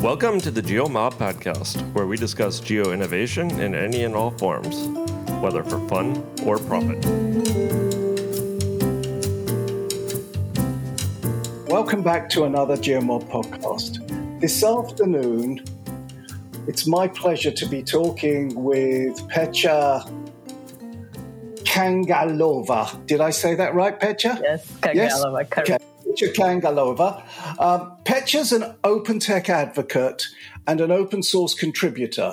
Welcome to the GeoMob podcast, where we discuss geo innovation in any and all forms, whether for fun or profit. Welcome back to another GeoMob podcast. This afternoon, it's my pleasure to be talking with Petya Kangalova. Did I say that right, Petya? Yes, Kangalova. Yes? Okay. Petya Kangalova. Um, an open tech advocate and an open source contributor.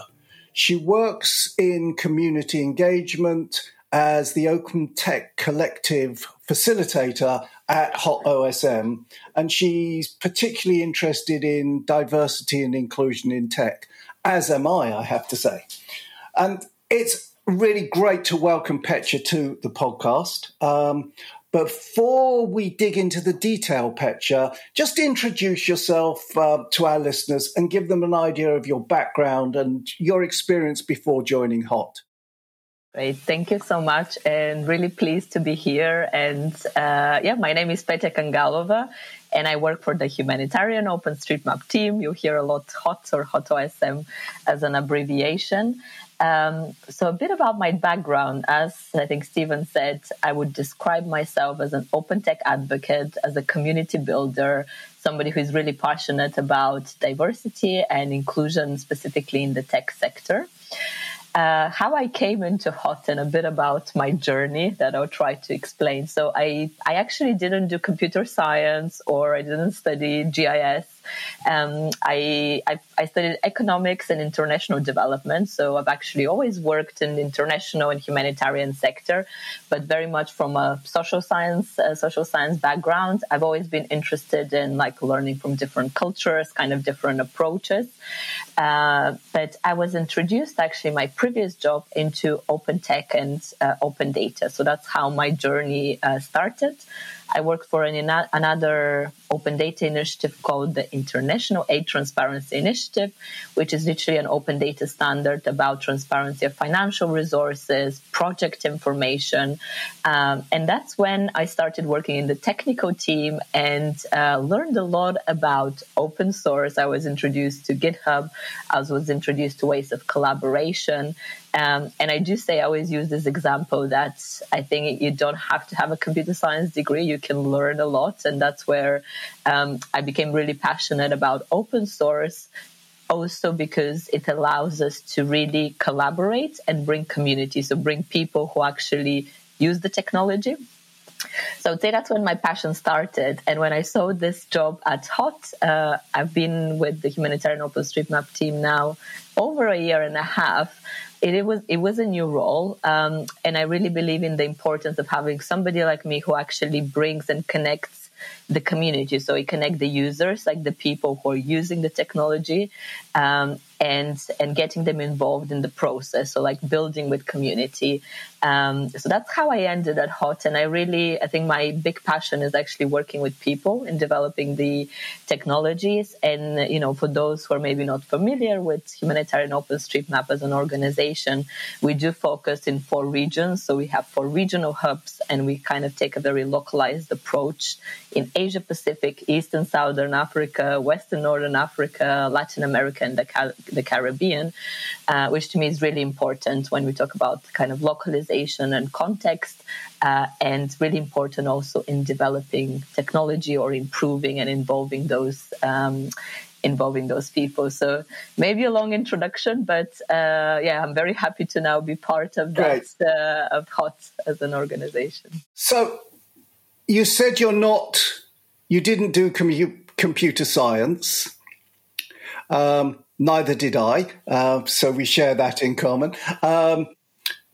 She works in community engagement as the Open Tech Collective facilitator at Hot OSM, and she's particularly interested in diversity and inclusion in tech, as am I, I have to say. And it's really great to welcome Petya to the podcast. Um, before we dig into the detail, Petra, just introduce yourself uh, to our listeners and give them an idea of your background and your experience before joining HOT. Great. Thank you so much and really pleased to be here. And uh, yeah, my name is Petya Kangalova and I work for the humanitarian OpenStreetMap team. You hear a lot HOT or HOT OSM as an abbreviation. Um, so, a bit about my background. As I think Stephen said, I would describe myself as an open tech advocate, as a community builder, somebody who is really passionate about diversity and inclusion, specifically in the tech sector. Uh, how I came into Hot and a bit about my journey that I'll try to explain. So I, I actually didn't do computer science or I didn't study GIS. Um, I, I, I studied economics and international development. So I've actually always worked in the international and humanitarian sector, but very much from a social science, uh, social science background. I've always been interested in like learning from different cultures, kind of different approaches. Uh, but I was introduced actually my previous job into open tech and uh, open data. So that's how my journey uh, started. I worked for an, another open data initiative called the International Aid Transparency Initiative, which is literally an open data standard about transparency of financial resources, project information. Um, and that's when I started working in the technical team and uh, learned a lot about open source. I was introduced to GitHub, I was introduced to ways of collaboration. Um, and I do say I always use this example that I think you don't have to have a computer science degree. You can learn a lot. And that's where um, I became really passionate about open source. Also, because it allows us to really collaborate and bring community. So, bring people who actually use the technology. So I'd say that's when my passion started. And when I saw this job at HOT, uh, I've been with the Humanitarian OpenStreetMap team now over a year and a half it, it, was it was a new role, um, and I really believe in the importance of having somebody like me who actually brings and connects the community. So we connect the users, like the people who are using the technology, um, and and getting them involved in the process. So like building with community. Um, so that's how I ended at Hot. And I really, I think my big passion is actually working with people and developing the technologies. And you know, for those who are maybe not familiar with Humanitarian OpenStreetMap as an organization, we do focus in four regions. So we have four regional hubs, and we kind of take a very localized approach in Asia Pacific, East and Southern Africa, West and Northern Africa, Latin America, and the the Caribbean, uh, which to me is really important when we talk about kind of localization and context, uh, and really important also in developing technology or improving and involving those. Um, involving those people. So maybe a long introduction, but uh, yeah, I'm very happy to now be part of that uh, of HOT as an organization. So you said you're not, you didn't do computer science. Um, Neither did I. Uh, so we share that in common. Um,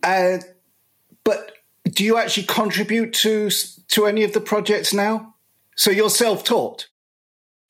and, but do you actually contribute to to any of the projects now? So you're self taught.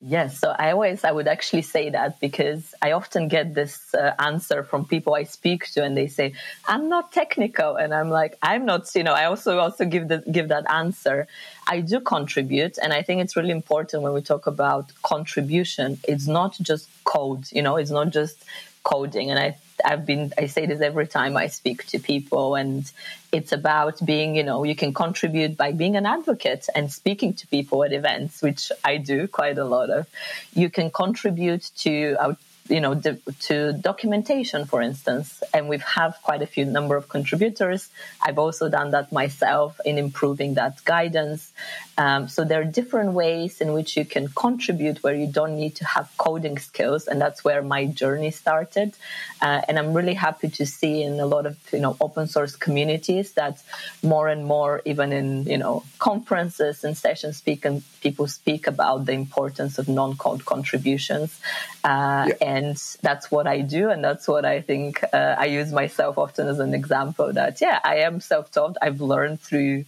Yes, so I always I would actually say that because I often get this uh, answer from people I speak to, and they say I'm not technical, and I'm like I'm not. You know, I also also give the give that answer. I do contribute, and I think it's really important when we talk about contribution. It's not just code, you know, it's not just coding, and I I've been, I say this every time I speak to people, and it's about being, you know, you can contribute by being an advocate and speaking to people at events, which I do quite a lot of. You can contribute to, you know, to documentation, for instance. And we have quite a few number of contributors. I've also done that myself in improving that guidance. Um, so there are different ways in which you can contribute where you don't need to have coding skills, and that's where my journey started. Uh, and I'm really happy to see in a lot of you know open source communities that more and more, even in you know conferences and sessions, speak and people speak about the importance of non-code contributions, uh, yeah. and that's what I do, and that's what I think uh, I use myself often as an example. That yeah, I am self-taught. I've learned through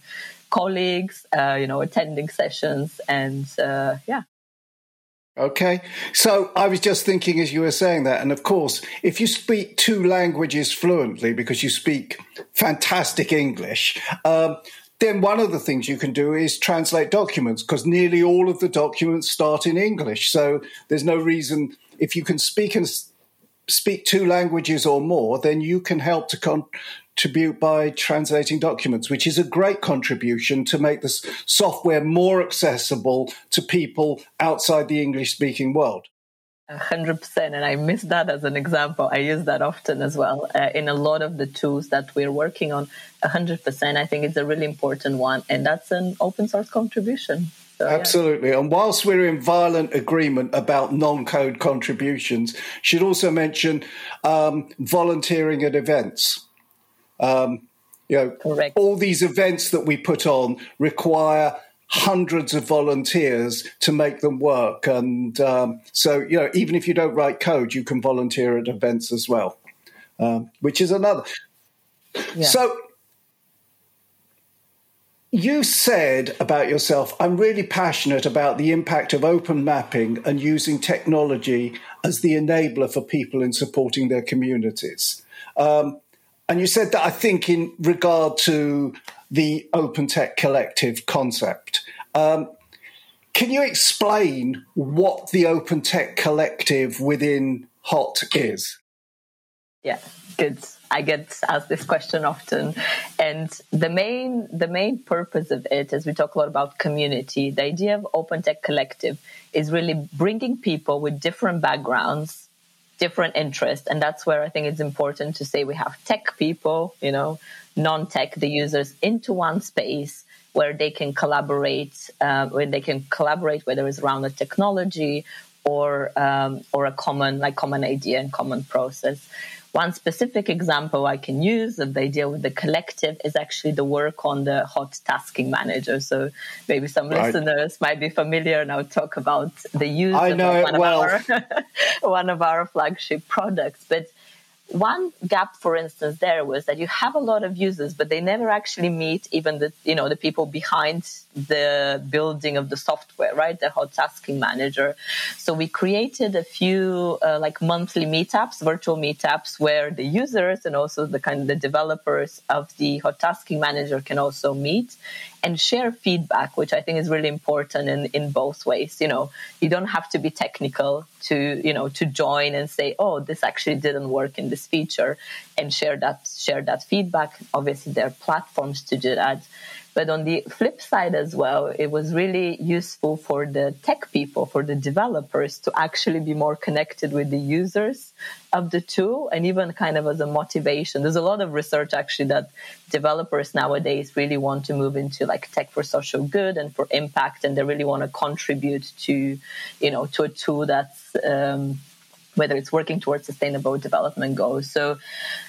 colleagues, uh, you know, attending sessions, and uh, yeah. Okay. So I was just thinking as you were saying that, and of course, if you speak two languages fluently because you speak fantastic English, um, then one of the things you can do is translate documents because nearly all of the documents start in English. So there's no reason if you can speak and speak two languages or more, then you can help to contribute by translating documents, which is a great contribution to make this software more accessible to people outside the English speaking world. 100% and i miss that as an example. I use that often as well uh, in a lot of the tools that we're working on. 100% i think it's a really important one and that's an open source contribution so, Absolutely. Yeah. And whilst we're in violent agreement about non code contributions, should also mention um, volunteering at events. Um, you know, Correct. all these events that we put on require hundreds of volunteers to make them work. And um, so, you know, even if you don't write code, you can volunteer at events as well, um, which is another. Yeah. So, you said about yourself, I'm really passionate about the impact of open mapping and using technology as the enabler for people in supporting their communities. Um, and you said that I think in regard to the Open Tech Collective concept. Um, can you explain what the Open Tech Collective within HOT is? Yeah, good. I get asked this question often, and the main the main purpose of it, as we talk a lot about community, the idea of Open Tech Collective is really bringing people with different backgrounds different interests. And that's where I think it's important to say we have tech people, you know, non tech, the users into one space where they can collaborate, uh, where they can collaborate, whether it's around the technology or um, or a common like common idea and common process. One specific example I can use of the idea with the collective is actually the work on the hot tasking manager. So maybe some right. listeners might be familiar and I'll talk about the use I know of one, well. of our, one of our flagship products. But one gap, for instance, there was that you have a lot of users, but they never actually meet even the you know the people behind the building of the software, right? The hot tasking manager. So we created a few uh, like monthly meetups, virtual meetups, where the users and also the kind of the developers of the hot tasking manager can also meet and share feedback, which I think is really important in, in both ways. You know, you don't have to be technical to, you know, to join and say, oh, this actually didn't work in this feature and share that, share that feedback. Obviously, there are platforms to do that. But on the flip side as well, it was really useful for the tech people, for the developers to actually be more connected with the users of the tool and even kind of as a motivation. There's a lot of research actually that developers nowadays really want to move into like tech for social good and for impact and they really want to contribute to, you know, to a tool that's um, whether it's working towards sustainable development goals. So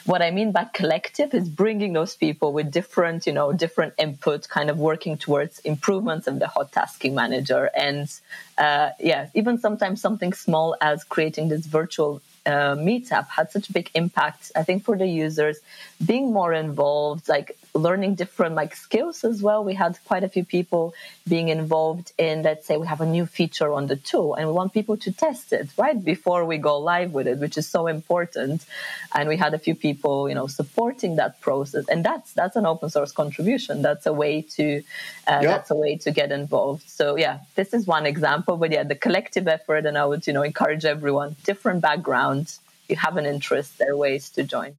what I mean by collective is bringing those people with different, you know, different input, kind of working towards improvements of the hot tasking manager. And uh, yeah, even sometimes something small as creating this virtual uh, meetup had such a big impact i think for the users being more involved like learning different like skills as well. We had quite a few people being involved in let's say we have a new feature on the tool and we want people to test it right before we go live with it which is so important. And we had a few people you know supporting that process. And that's that's an open source contribution. That's a way to uh, that's a way to get involved. So yeah this is one example. But yeah the collective effort and i would you know encourage everyone different backgrounds. You have an interest, there are ways to join.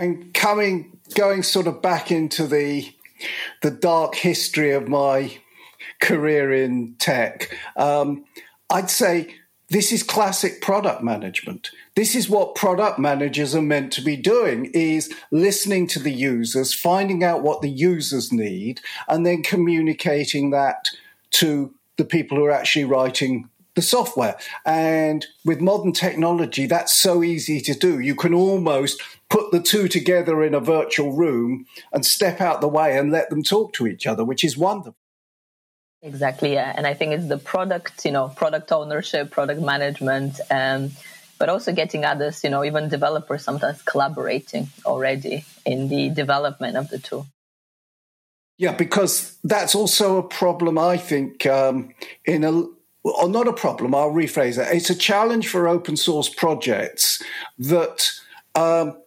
And coming, going sort of back into the the dark history of my career in tech, um, I'd say this is classic product management. This is what product managers are meant to be doing is listening to the users, finding out what the users need, and then communicating that to the people who are actually writing the software. And with modern technology, that's so easy to do. You can almost put the two together in a virtual room and step out the way and let them talk to each other, which is wonderful. Exactly, yeah. And I think it's the product, you know, product ownership, product management, um, but also getting others, you know, even developers sometimes collaborating already in the development of the tool. Yeah, because that's also a problem, I think, um, in a or not a problem, I'll rephrase that. It's a challenge for open source projects that um,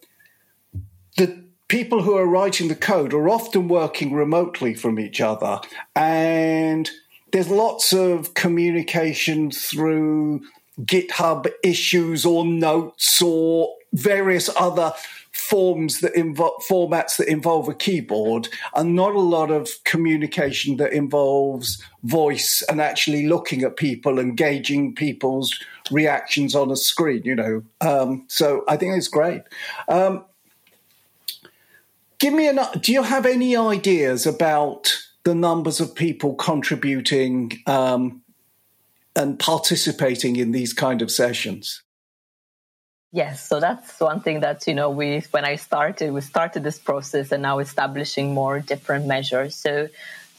the people who are writing the code are often working remotely from each other. And there's lots of communication through GitHub issues or notes or various other forms that involve formats that involve a keyboard and not a lot of communication that involves voice and actually looking at people and gauging people's reactions on a screen you know um, so i think it's great um, give me an do you have any ideas about the numbers of people contributing um, and participating in these kind of sessions Yes, so that's one thing that you know we when I started we started this process and now establishing more different measures. So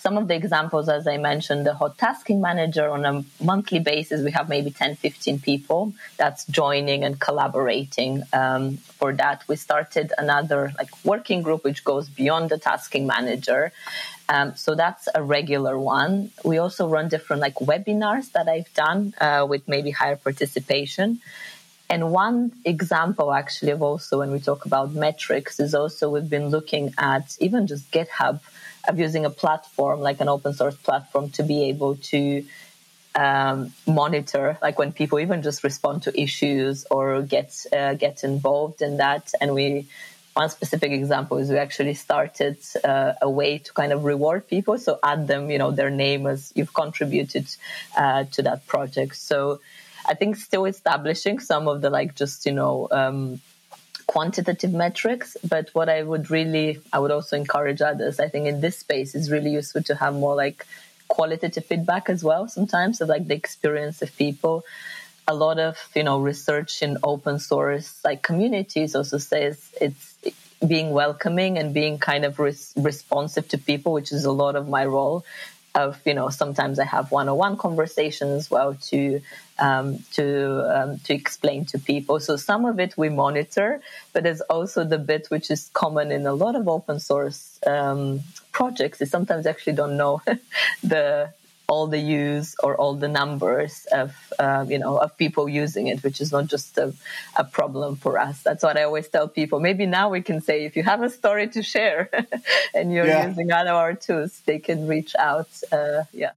some of the examples as I mentioned the hot tasking manager on a monthly basis we have maybe 10 15 people that's joining and collaborating um, for that. We started another like working group which goes beyond the tasking manager. Um, so that's a regular one. We also run different like webinars that i've done uh, with maybe higher participation. And one example, actually, of also when we talk about metrics, is also we've been looking at even just GitHub of using a platform like an open source platform to be able to um, monitor, like when people even just respond to issues or get uh, get involved in that. And we, one specific example is we actually started uh, a way to kind of reward people, so add them, you know, their name as you've contributed uh, to that project. So I think still establishing some of the like just you know um, quantitative metrics. But what I would really I would also encourage others. I think in this space is really useful to have more like qualitative feedback as well. Sometimes of like the experience of people. A lot of you know research in open source like communities also says it's being welcoming and being kind of res- responsive to people, which is a lot of my role of you know sometimes I have one-on-one conversations well to um, to um, to explain to people. So some of it we monitor, but there's also the bit which is common in a lot of open source um, projects. Is sometimes actually don't know the all the use or all the numbers of uh, you know of people using it, which is not just a, a, problem for us. That's what I always tell people. Maybe now we can say if you have a story to share and you're yeah. using one of our tools, they can reach out. Uh, yeah,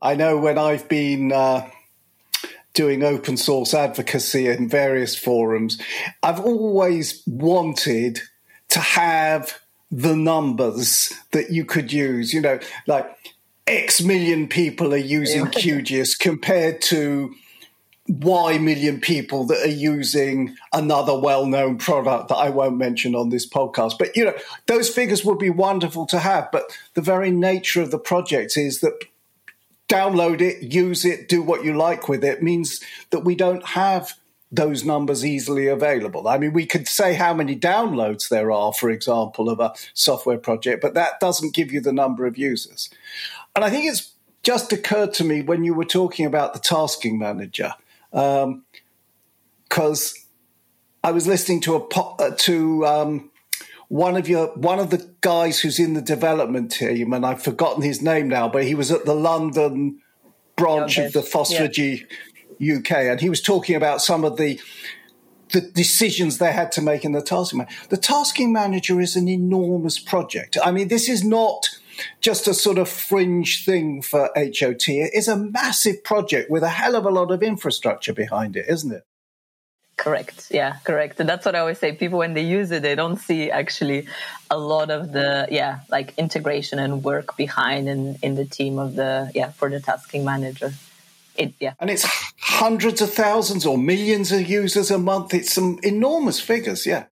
I know when I've been. Uh, doing open source advocacy in various forums, I've always wanted to have the numbers that you could use. You know, like X million people are using QGIS compared to Y million people that are using another well known product that I won't mention on this podcast. But, you know, those figures would be wonderful to have. But the very nature of the project is that download it, use it, do what you like with it means that we don't have those numbers easily available. I mean, we could say how many downloads there are, for example, of a software project, but that doesn't give you the number of users. And I think it's just occurred to me when you were talking about the tasking manager, because um, I was listening to a po- uh, to um, one of your one of the guys who's in the development team, and I've forgotten his name now, but he was at the London branch of the FOSS4G yeah. UK, and he was talking about some of the the decisions they had to make in the tasking manager. The tasking manager is an enormous project. I mean, this is not just a sort of fringe thing for HOT. It is a massive project with a hell of a lot of infrastructure behind it, isn't it? Correct. Yeah, correct. And that's what I always say. People, when they use it, they don't see actually a lot of the, yeah, like integration and work behind in, in the team of the, yeah, for the tasking manager. It, yeah. And it's hundreds of thousands or millions of users a month. It's some enormous figures. Yeah.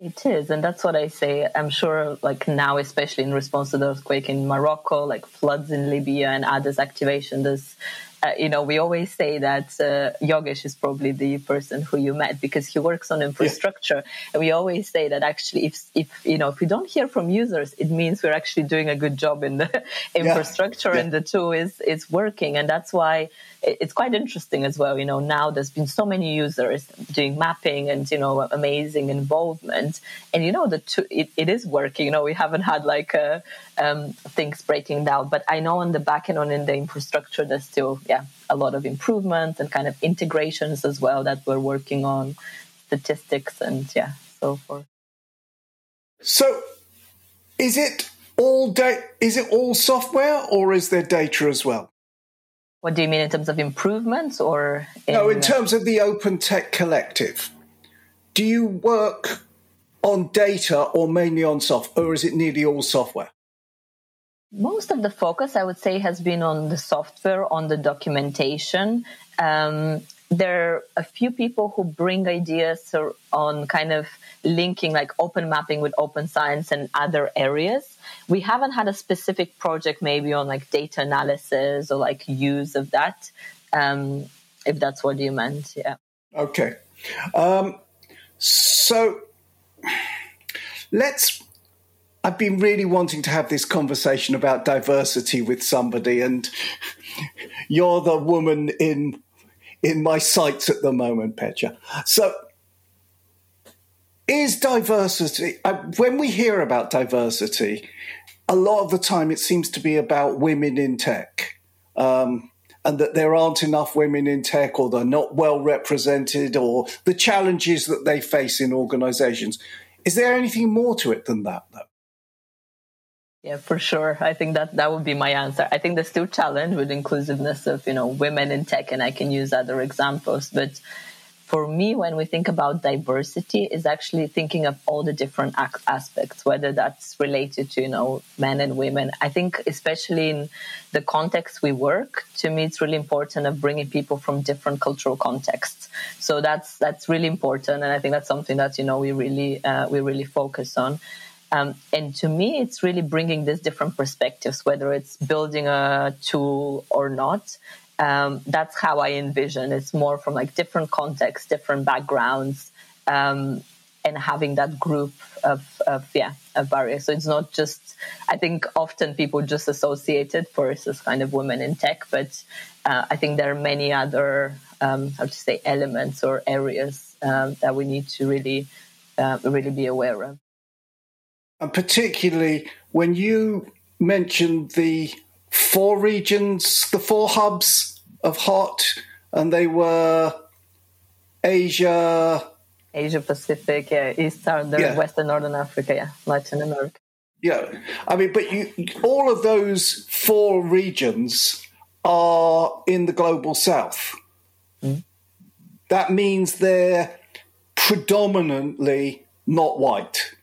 It is, and that's what I say. I'm sure, like now, especially in response to the earthquake in Morocco, like floods in Libya and others activation, there's uh, you know, we always say that uh, Yogesh is probably the person who you met because he works on infrastructure. Yeah. And we always say that actually, if, if, you know, if we don't hear from users, it means we're actually doing a good job in the infrastructure yeah. and the tool is, is working. And that's why it's quite interesting as well. You know, now there's been so many users doing mapping and, you know, amazing involvement. And, you know, the two, it, it is working. You know, we haven't had like uh, um, things breaking down, but I know on the back end on in the infrastructure, there's still, yeah, a lot of improvement and kind of integrations as well that we're working on statistics and, yeah, so forth. So is it all da- is it all software or is there data as well? What do you mean in terms of improvements or? In no, in terms of the Open Tech Collective. Do you work on data or mainly on software, or is it nearly all software? Most of the focus, I would say, has been on the software, on the documentation. Um, there are a few people who bring ideas on kind of linking like open mapping with open science and other areas. We haven't had a specific project maybe on like data analysis or like use of that, um, if that's what you meant. Yeah. Okay. Um, so let's. I've been really wanting to have this conversation about diversity with somebody, and you're the woman in in my sights at the moment, Petra. So, is diversity, uh, when we hear about diversity, a lot of the time it seems to be about women in tech. Um, and that there aren't enough women in tech or they're not well represented or the challenges that they face in organizations. Is there anything more to it than that, though? Yeah, for sure. I think that that would be my answer. I think there's still challenge with inclusiveness of, you know, women in tech, and I can use other examples. But for me, when we think about diversity, is actually thinking of all the different aspects, whether that's related to you know men and women. I think especially in the context we work, to me, it's really important of bringing people from different cultural contexts. So that's that's really important, and I think that's something that you know we really uh, we really focus on. Um, and to me, it's really bringing these different perspectives, whether it's building a tool or not, um, that's how I envision. It's more from like different contexts, different backgrounds, um, and having that group of, of yeah of barriers. So it's not just. I think often people just associate it as kind of women in tech, but uh, I think there are many other um, how to say elements or areas um, that we need to really uh, really be aware of. And particularly when you mentioned the four regions, the four hubs of hot, and they were Asia, Asia Pacific, yeah, East, South, yeah. Western, Northern Africa, yeah, Latin America. Yeah, I mean, but you, all of those four regions are in the global south. Mm. That means they're predominantly not white,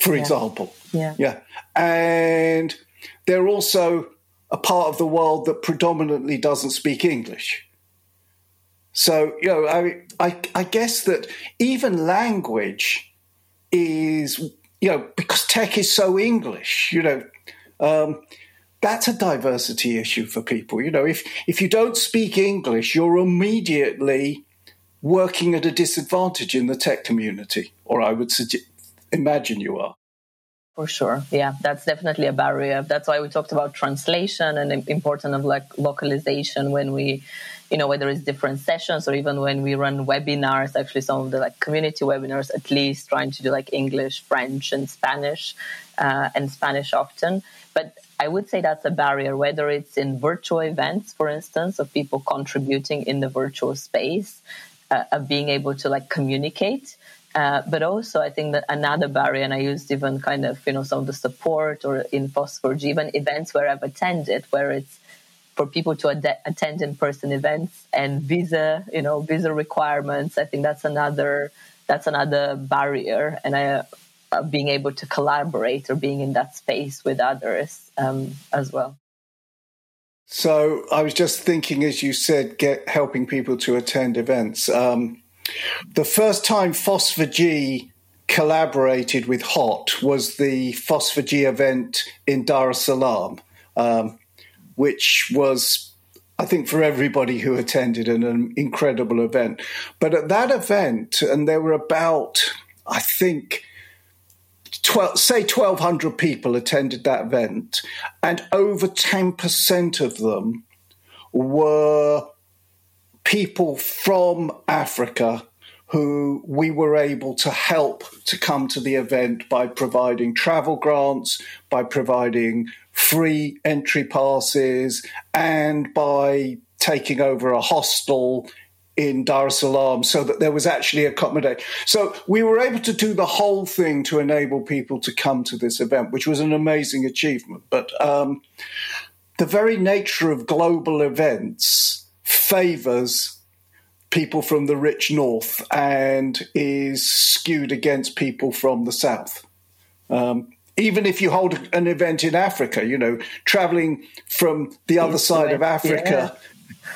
for yeah. example. Yeah. Yeah. And they're also a part of the world that predominantly doesn't speak English. So, you know, I, I, I guess that even language is, you know, because tech is so English, you know, um, that's a diversity issue for people. You know, if, if you don't speak English, you're immediately working at a disadvantage in the tech community, or I would suggest, imagine you are. For sure. Yeah, that's definitely a barrier. That's why we talked about translation and the importance of like localization when we, you know, whether it's different sessions or even when we run webinars, actually some of the like community webinars, at least trying to do like English, French, and Spanish, uh, and Spanish often. But I would say that's a barrier, whether it's in virtual events, for instance, of people contributing in the virtual space, uh, of being able to like communicate uh, but also, I think that another barrier, and I used even kind of, you know, some of the support or in Phosphor even events where I've attended, where it's for people to ad- attend in-person events and visa, you know, visa requirements. I think that's another that's another barrier, and I, uh, being able to collaborate or being in that space with others um, as well. So I was just thinking, as you said, get helping people to attend events. Um, the first time FOSS4G collaborated with HOT was the FOSS4G event in Dar es Salaam, um, which was, I think, for everybody who attended, an, an incredible event. But at that event, and there were about, I think, 12, say 1,200 people attended that event, and over 10% of them were people from Africa who we were able to help to come to the event by providing travel grants, by providing free entry passes, and by taking over a hostel in Dar es Salaam so that there was actually accommodation. So we were able to do the whole thing to enable people to come to this event, which was an amazing achievement. But um, the very nature of global events favors people from the rich north and is skewed against people from the south. Um, even if you hold an event in Africa, you know, traveling from the other side of Africa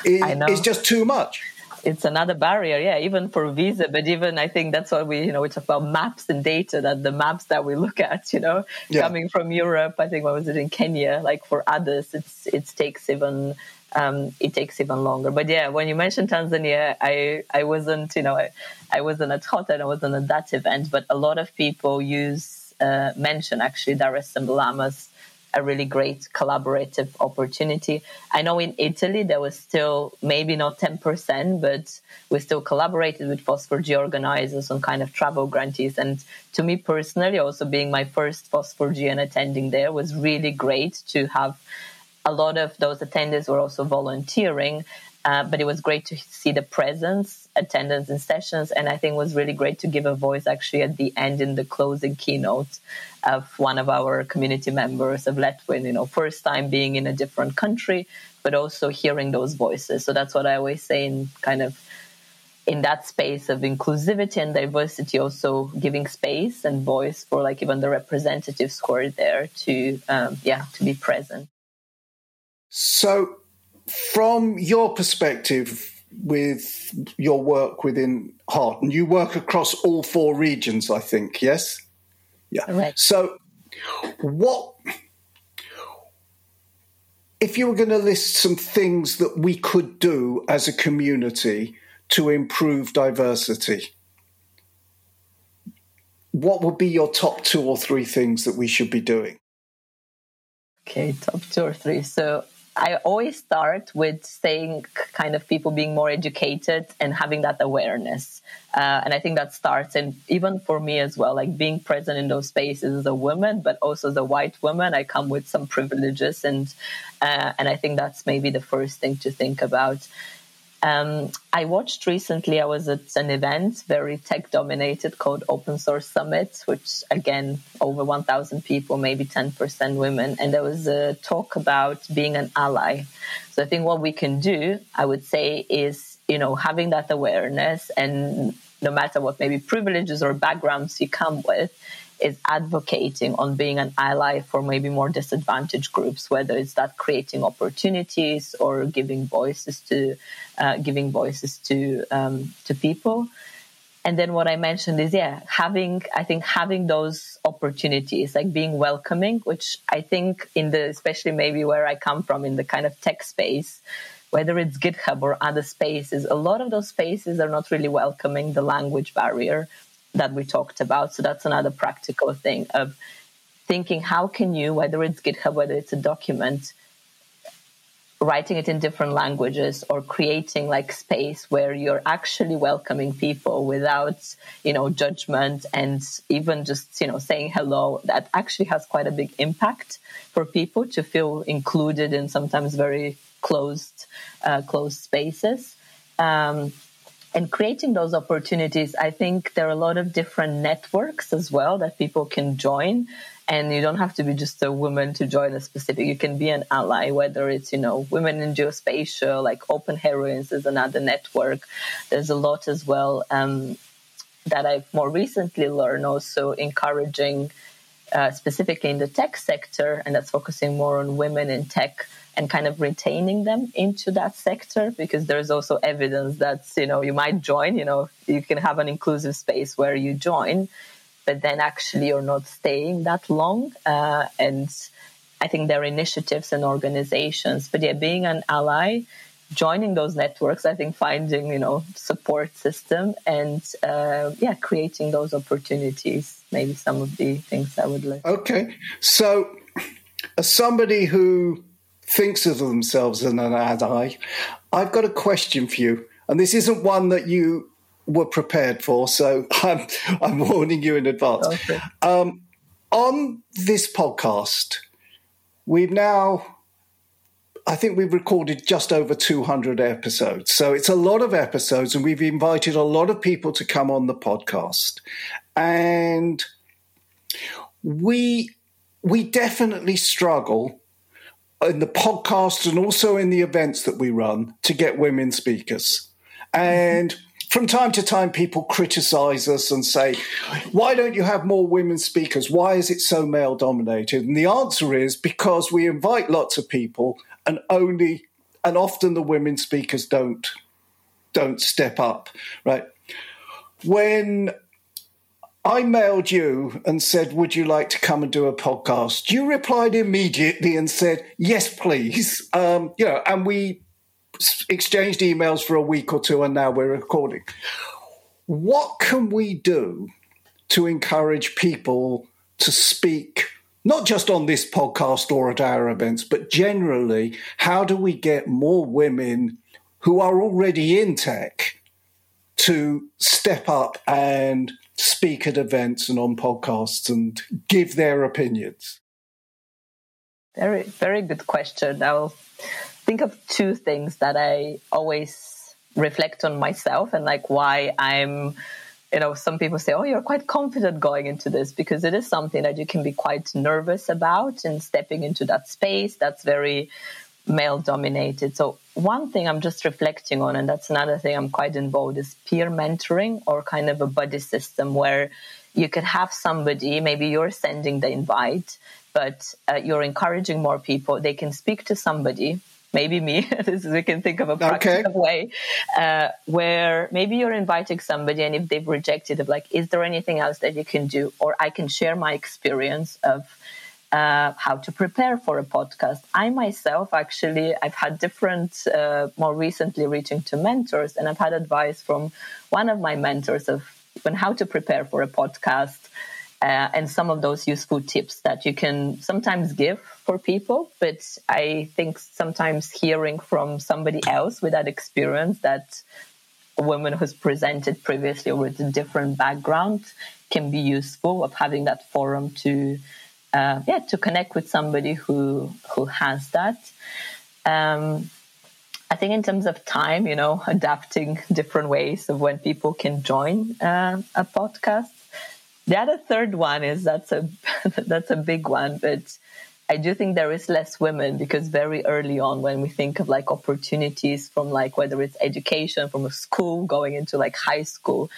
yeah. is, just too much it's another barrier yeah even for visa but even i think that's what we you know we talk about maps and data that the maps that we look at you know yeah. coming from europe i think what was it in kenya like for others it's it takes even um, it takes even longer. But yeah, when you mentioned Tanzania, I, I wasn't, you know, I, I wasn't at Hot and I wasn't at that event, but a lot of people use, uh, mention actually Dar es Salaam as a really great collaborative opportunity. I know in Italy there was still maybe not 10%, but we still collaborated with FOSS4G organizers on kind of travel grantees. And to me personally, also being my first FOSS4G and attending there was really great to have a lot of those attendees were also volunteering uh, but it was great to see the presence, attendance in sessions, and I think it was really great to give a voice actually at the end in the closing keynote of one of our community members of Letwin, you know, first time being in a different country, but also hearing those voices. So that's what I always say in kind of in that space of inclusivity and diversity, also giving space and voice for like even the representatives who are there to, um, yeah, to be present. So from your perspective with your work within Heart, and you work across all four regions, I think, yes? Yeah. Right. So, what if you were going to list some things that we could do as a community to improve diversity? What would be your top two or three things that we should be doing? Okay, top two or three. So I always start with saying kind of people being more educated and having that awareness. Uh, and I think that starts, and even for me as well, like being present in those spaces as a woman, but also as a white woman, I come with some privileges, and uh, and I think that's maybe the first thing to think about. Um, I watched recently, I was at an event, very tech dominated, called Open Source Summit, which again, over 1,000 people, maybe 10% women. And there was a talk about being an ally. So I think what we can do, I would say, is, you know, having that awareness and no matter what maybe privileges or backgrounds you come with, is advocating on being an ally for maybe more disadvantaged groups, whether it's that creating opportunities or giving voices to uh, giving voices to um, to people. And then what I mentioned is, yeah, having I think having those opportunities, like being welcoming, which I think in the especially maybe where I come from in the kind of tech space, whether it's GitHub or other spaces, a lot of those spaces are not really welcoming the language barrier that we talked about. So that's another practical thing of thinking how can you, whether it's GitHub, whether it's a document, writing it in different languages or creating like space where you're actually welcoming people without you know judgment and even just you know saying hello that actually has quite a big impact for people to feel included in sometimes very closed uh, closed spaces um, and creating those opportunities, I think there are a lot of different networks as well that people can join. and you don't have to be just a woman to join a specific you can be an ally whether it's you know women in geospatial like open heroines is another network there's a lot as well um, that i've more recently learned also encouraging uh, specifically in the tech sector and that's focusing more on women in tech and kind of retaining them into that sector because there's also evidence that you know you might join you know you can have an inclusive space where you join but then actually you're not staying that long. Uh, and I think there are initiatives and organizations, but yeah, being an ally, joining those networks, I think finding, you know, support system and uh, yeah, creating those opportunities, maybe some of the things I would like. Okay. So as somebody who thinks of themselves as an ally, I've got a question for you. And this isn't one that you were prepared for. So I'm, I'm warning you in advance. Okay. Um, on this podcast, we've now, I think we've recorded just over 200 episodes. So it's a lot of episodes, and we've invited a lot of people to come on the podcast. And we, we definitely struggle in the podcast and also in the events that we run to get women speakers. And from time to time, people criticize us and say, why don't you have more women speakers? Why is it so male dominated? And the answer is because we invite lots of people and only, and often the women speakers don't, don't step up, right? When I mailed you and said, Would you like to come and do a podcast? You replied immediately and said, Yes, please. Um, you know, and we exchanged emails for a week or two, and now we're recording. What can we do to encourage people to speak, not just on this podcast or at our events, but generally? How do we get more women who are already in tech to step up and speak at events and on podcasts and give their opinions? Very, very good question. I'll think of two things that I always reflect on myself and like why I'm you know some people say oh you're quite confident going into this because it is something that you can be quite nervous about and stepping into that space that's very male dominated so one thing i'm just reflecting on and that's another thing i'm quite involved is peer mentoring or kind of a buddy system where you could have somebody maybe you're sending the invite but uh, you're encouraging more people they can speak to somebody maybe me, this is, we can think of a practical okay. way, uh, where maybe you're inviting somebody and if they've rejected it, like, is there anything else that you can do? Or I can share my experience of uh, how to prepare for a podcast. I myself, actually, I've had different, uh, more recently reaching to mentors, and I've had advice from one of my mentors of when how to prepare for a podcast uh, and some of those useful tips that you can sometimes give for people. But I think sometimes hearing from somebody else with that experience that a woman who's presented previously with a different background can be useful of having that forum to uh, yeah to connect with somebody who who has that. Um, I think in terms of time, you know, adapting different ways of when people can join uh, a podcast. The other third one is that's a that's a big one, but I do think there is less women because very early on, when we think of like opportunities from like whether it's education from a school going into like high school,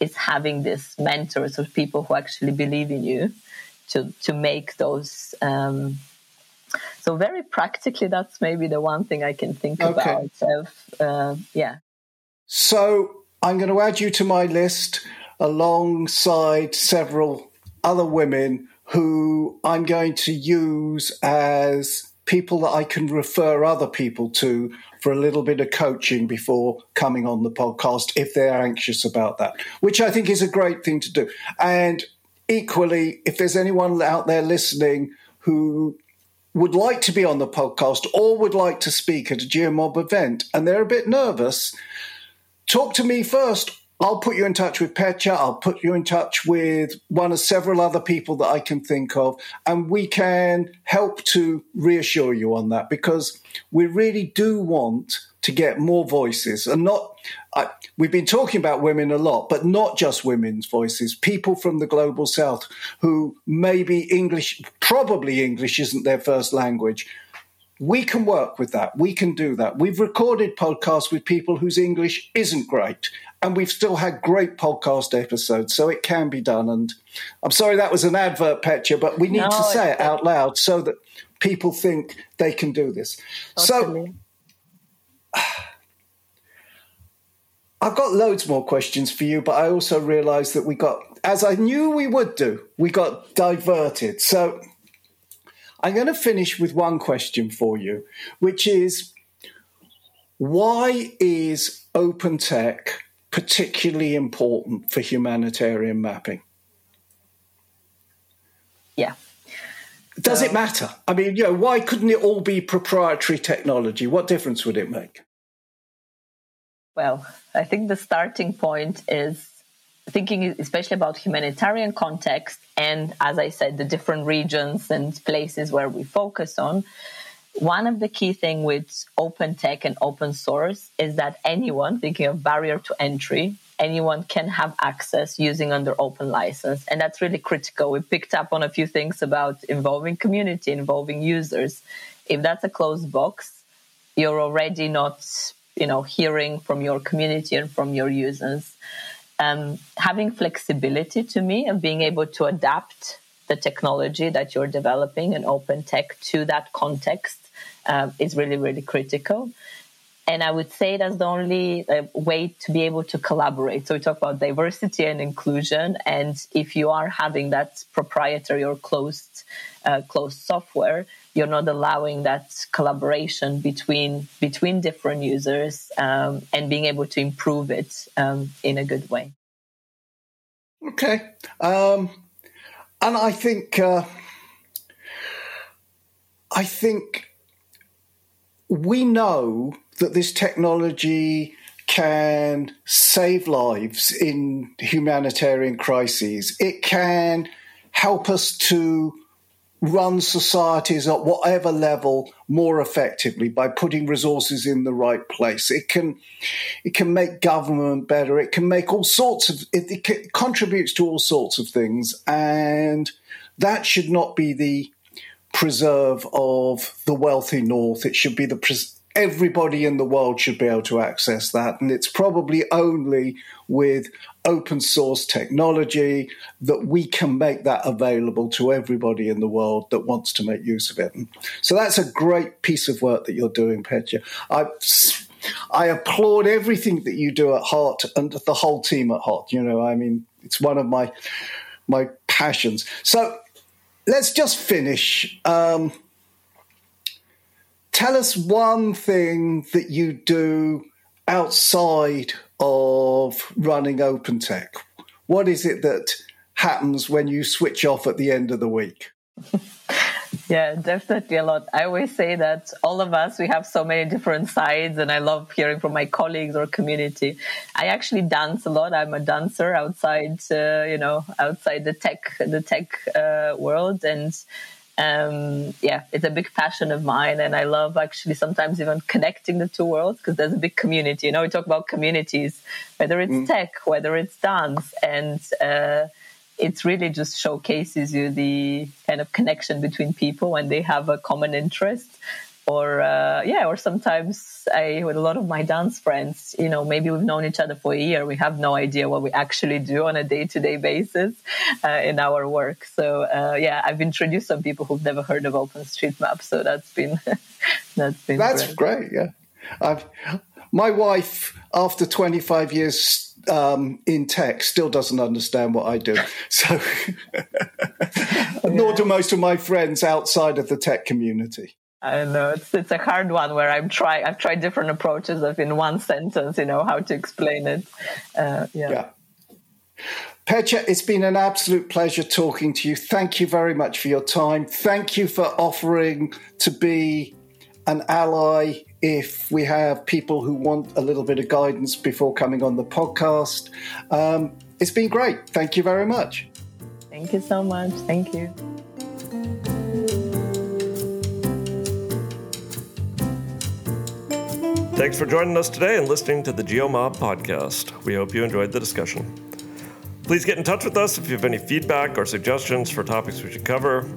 it's having this mentors or people who actually believe in you to to make those. Um, so very practically, that's maybe the one thing I can think okay. about. Of, uh, yeah. So I'm going to add you to my list alongside several other women who I'm going to use as people that I can refer other people to for a little bit of coaching before coming on the podcast if they're anxious about that, which I think is a great thing to do. And equally, if there's anyone out there listening who would like to be on the podcast or would like to speak at a GeoMob event and they're a bit nervous, talk to me first I'll put you in touch with Petya. I'll put you in touch with one of several other people that I can think of, and we can help to reassure you on that because we really do want to get more voices and not I, we've been talking about women a lot but not just women's voices people from the global south who maybe english probably english isn't their first language. We can work with that. We can do that. We've recorded podcasts with people whose english isn't great and we've still had great podcast episodes so it can be done. And i'm sorry that was an advert Petya but we need no, to say it out loud so that people think they can do this. Totally. so I've got loads more questions for you, but I also realised that we got, as I knew we would do, we got diverted. So I'm going to finish with one question for you, which is why is open tech particularly important for humanitarian mapping? Yeah. Does so, it matter? I mean, you know, why couldn't it all be proprietary technology? What difference would it make? Well, I think the starting point is thinking especially about humanitarian context and as i said the different regions and places where we focus on. One of the key thing with open tech and open source is that anyone thinking of barrier to entry anyone can have access using under open license. And that's really critical. We picked up on a few things about involving community involving users. If that's a closed box you're already not you know hearing from your community and from your users. Um, having flexibility to me of being able to adapt the technology that you're developing and open tech to that context uh, is really really critical and I would say that's the only uh, way to be able to collaborate. So we talk about diversity and inclusion, and if you are having that proprietary or closed uh, closed software, you're not allowing that collaboration between between different users um, and being able to improve it um, in a good way. Okay, um, and I think uh, I think we know that this technology can save lives in humanitarian crises. It can help us to run societies at whatever level more effectively by putting resources in the right place. It can it can make government better. It can make all sorts of it, it contributes to all sorts of things, and that should not be the preserve of the wealthy north. It should be the pres- everybody in the world should be able to access that. And it's probably only with open source technology that we can make that available to everybody in the world that wants to make use of it. So that's a great piece of work that you're doing, Petya. I, I applaud everything that you do at HOT and the whole team at HOT. You know, I mean, it's one of my my passions. So let's just finish. Um, tell us one thing that you do outside of running open tech. What is it that happens when you switch off at the end of the week? yeah, definitely a lot. I always say that all of us, we have so many different sides, and I love hearing from my colleagues or community. I actually dance a lot. I'm a dancer outside, uh, you know, outside the tech, the tech uh, world, and um, yeah, it's a big passion of mine, and I love actually sometimes even connecting the two worlds because there's a big community. You know, we talk about communities, whether it's mm. tech, whether it's dance, and uh, it really just showcases you the kind of connection between people when they have a common interest or uh, yeah, or sometimes I with a lot of my dance friends, you know, maybe we've known each other for a year, we have no idea what we actually do on a day to day basis uh, in our work. So uh, yeah, I've introduced some people who've never heard of OpenStreetMap, so that's been that's been that's great. great yeah, I've, my wife after twenty five years um, in tech still doesn't understand what I do. So, yeah. nor do most of my friends outside of the tech community. I know it's it's a hard one where I'm trying. I've tried different approaches of in one sentence, you know, how to explain it. Uh, yeah. yeah. Petya, it's been an absolute pleasure talking to you. Thank you very much for your time. Thank you for offering to be an ally if we have people who want a little bit of guidance before coming on the podcast. Um, it's been great. Thank you very much. Thank you so much. Thank you. Thanks for joining us today and listening to the GeoMob podcast. We hope you enjoyed the discussion. Please get in touch with us if you have any feedback or suggestions for topics we should cover.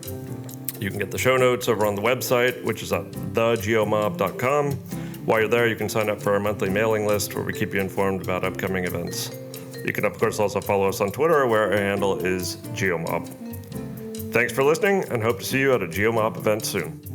You can get the show notes over on the website, which is at thegeomob.com. While you're there, you can sign up for our monthly mailing list where we keep you informed about upcoming events. You can, of course, also follow us on Twitter, where our handle is GeoMob. Thanks for listening, and hope to see you at a GeoMob event soon.